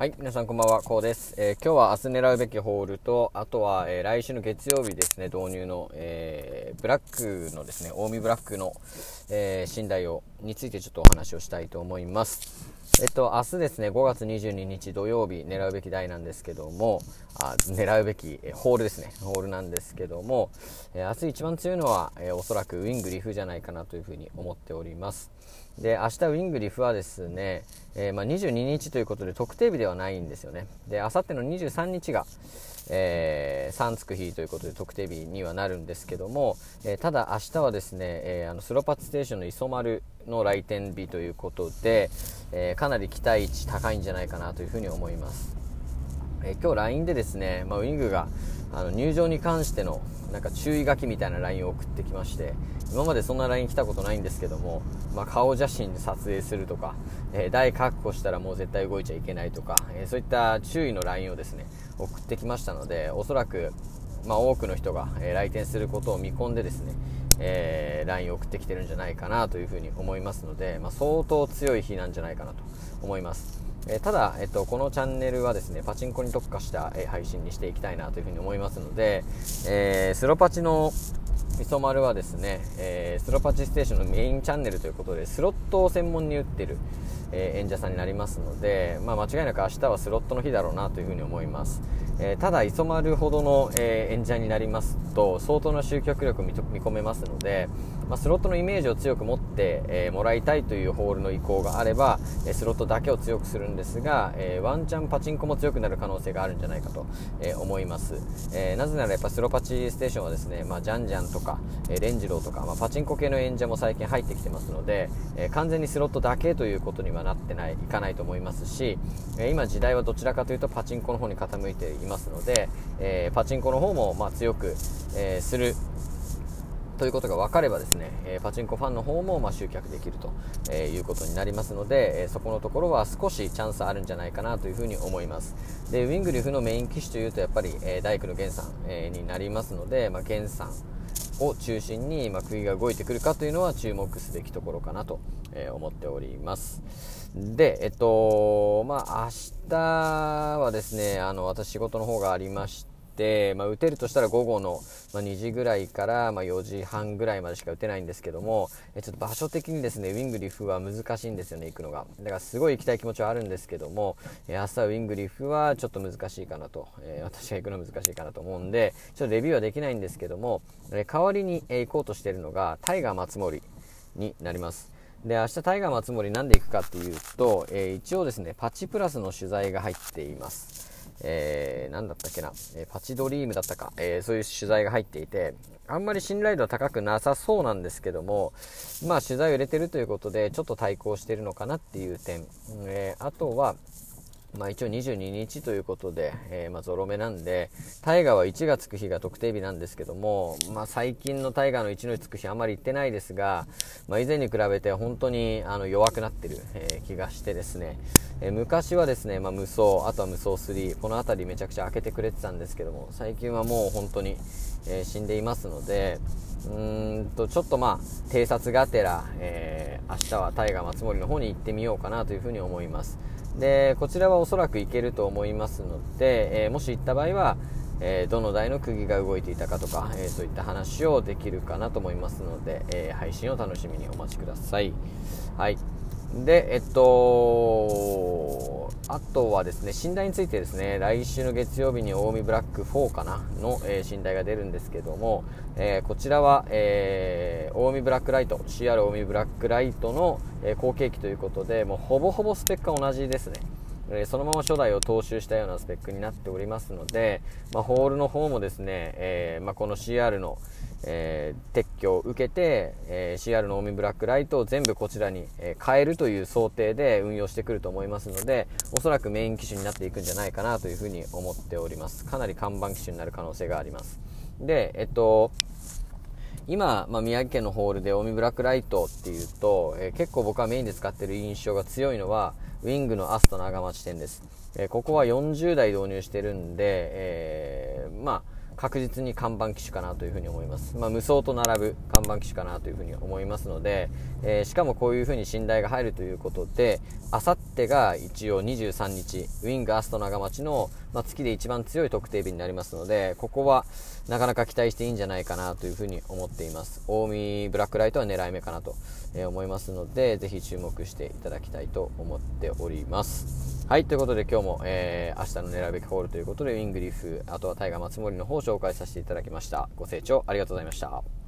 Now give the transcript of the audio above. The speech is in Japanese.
はい、皆さんこんばんは、こうです。えー、今日は明日狙うべきホールと、あとは、えー、来週の月曜日ですね、導入の、えー、ブラックのですね、近江ブラックの、えー、信頼を、についてちょっとお話をしたいと思います。えっと、明日ですね、5月22日土曜日、狙うべき台なんですけども、あ狙うべき、えホールですね、ホールなんですけども、え明日一番強いのは、えおそらくウィングリフじゃないかなというふうに思っております。で、明日ウィングリフはですね、えー、まあ、22日ということで特定日ではないんですよね。で、あさっての23日が、えー、3つく日ということで特定日にはなるんですけども、えー、ただ明日はですね、えー、あのスロパツステーションの磯丸の来店日ということで、えかなり期待値高いんじゃないかなというふうに思います。え今日 LINE でですね、まあ、ウィングがあの入場に関してのなんか注意書きみたいな LINE を送ってきまして今までそんな LINE 来たことないんですけども、まあ、顔写真で撮影するとか、えー、台確保したらもう絶対動いちゃいけないとか、えー、そういった注意の LINE をですね送ってきましたのでおそらく、まあ、多くの人が、えー、来店することを見込んでですね、えー、LINE を送ってきてるんじゃないかなというふうに思いますので、まあ、相当強い日なんじゃないかなと思います。えただ、えっと、このチャンネルはですねパチンコに特化した、え配信にしていきたいなというふうに思いますので、えー、スロパチのみそ丸はですね、えー、スロパチステーションのメインチャンネルということでスロットを専門に打ってる、えー、演者さんになりますので、まあ、間違いなく明日はスロットの日だろうなというふうに思います、えー、ただ磯丸ほどの、え演者になりますと相当な集客力を見込めますので、まあ、スロットのイメージを強く持って、えもらいたいというホールの意向があれば、えスロットだけを強くするんですが、えワンチャンパチンコも強くなる可能性があるんじゃないかと、え思います、えなぜならやっぱスロパチステーションはですね、まあ、ジャンジャンとか、えレンジローとか、まあ、パチンコ系の演者も最近入ってきてますので、え完全にスロットだけということにはなってないいかないと思いますし、え今時代はどちらかというとパチンコの方に傾いていますので、えパチンコの方もま強く、えするということが分かればですね、えパチンコファンの方もま集客できると、えいうことになりますので、えそこのところは少しチャンスあるんじゃないかなというふうに思います。でウィングリフのメイン機種というとやっぱり、え大工の源さん、えになりますので、まあ、源さんを中心に、まあ、釘が動いてくるかというのは注目すべきところかなと、え思っております。で、えっと、まあ、明日はですね、あの、私仕事の方がありまして、まあ、打てるとしたら午後の、まあ、2時ぐらいから、まあ、4時半ぐらいまでしか打てないんですけども、えちょっと場所的にですね、ウィングリフは難しいんですよね、行くのが。だからすごい行きたい気持ちはあるんですけども、え明日はウィングリフはちょっと難しいかなと、え私が行くの難しいかなと思うんで、ちょっとレビューはできないんですけども、え代わりに、え行こうとしているのが、タイガー松森になります。で、明日タイガー松森なんで行くかっていうと、えー、一応ですね、パチプラスの取材が入っています。えー、だったっけな、え、パチドリームだったか、えー、そういう取材が入っていて、あんまり信頼度は高くなさそうなんですけども、まあ取材を入れてるということで、ちょっと対抗してるのかなっていう点、えー、あとは、まあ一応22日ということで、えー、まあゾロ目なんで、大河は1がつく日が特定日なんですけども、まあ最近の大河の1のつく日あまり行ってないですが、まあ以前に比べて本当にあの弱くなってる、えー、気がしてですね、え、昔はですね、まあ無双、あとは無双3、この辺りめちゃくちゃ開けてくれてたんですけども、最近はもう本当に、えー、死んでいますので、うーんと、ちょっとまあ、偵察がてら、えー、明日は大河松森の方に行ってみようかなというふうに思います。でこちらはおそらく行けると思いますので、えー、もし行った場合は、え、どの台の釘が動いていたかとか、え、そういった話をできるかなと思いますので、え配信を楽しみにお待ちください。はい。で、えっと、あとはですね、寝台についてですね、来週の月曜日に近江ブラック4かなの、えー、寝台が出るんですけども、えー、こちらは、えー、近江ブラックライト、CR 近江ブラックライトの、えー、後継機ということで、もうほぼほぼスペックは同じですね。そのまま初代を踏襲したようなスペックになっておりますので、まあ、ホールの方もですね、え、まあ、この CR の、えー、撤去を受けて、えー、CR のオミブラックライトを全部こちらに、え変えるという想定で運用してくると思いますのでおそらくメイン機種になっていくんじゃないかなというふうに思っております。かなり看板機種になる可能性があります。でえっと今、まあ、宮城県のホールでオミブラックライトっていうと、えー、結構僕はメインで使ってる印象が強いのはウィングのアスト長町店です、えー、ここは40台導入してるんで、えー、まあ確実に看板機種かなというふに思います。まあ、無双と並ぶ看板機種かなというふに思いますので、えー、しかもこういうふうに信頼が入るということで、あさってが一応23日、ウィングアスト長町の、まあ、月で一番強い特定日になりますので、ここはなかなか期待していいんじゃないかなというふうに思っています。近江ブラックライトは狙い目かなと思いますので、ぜひ注目していただきたいと思っております。はい、ということで今日も、えー、明日の狙うべきホールということで、ウィングリーフ、あとはタイガー松森の方を紹介させていただきました。ご清聴ありがとうございました。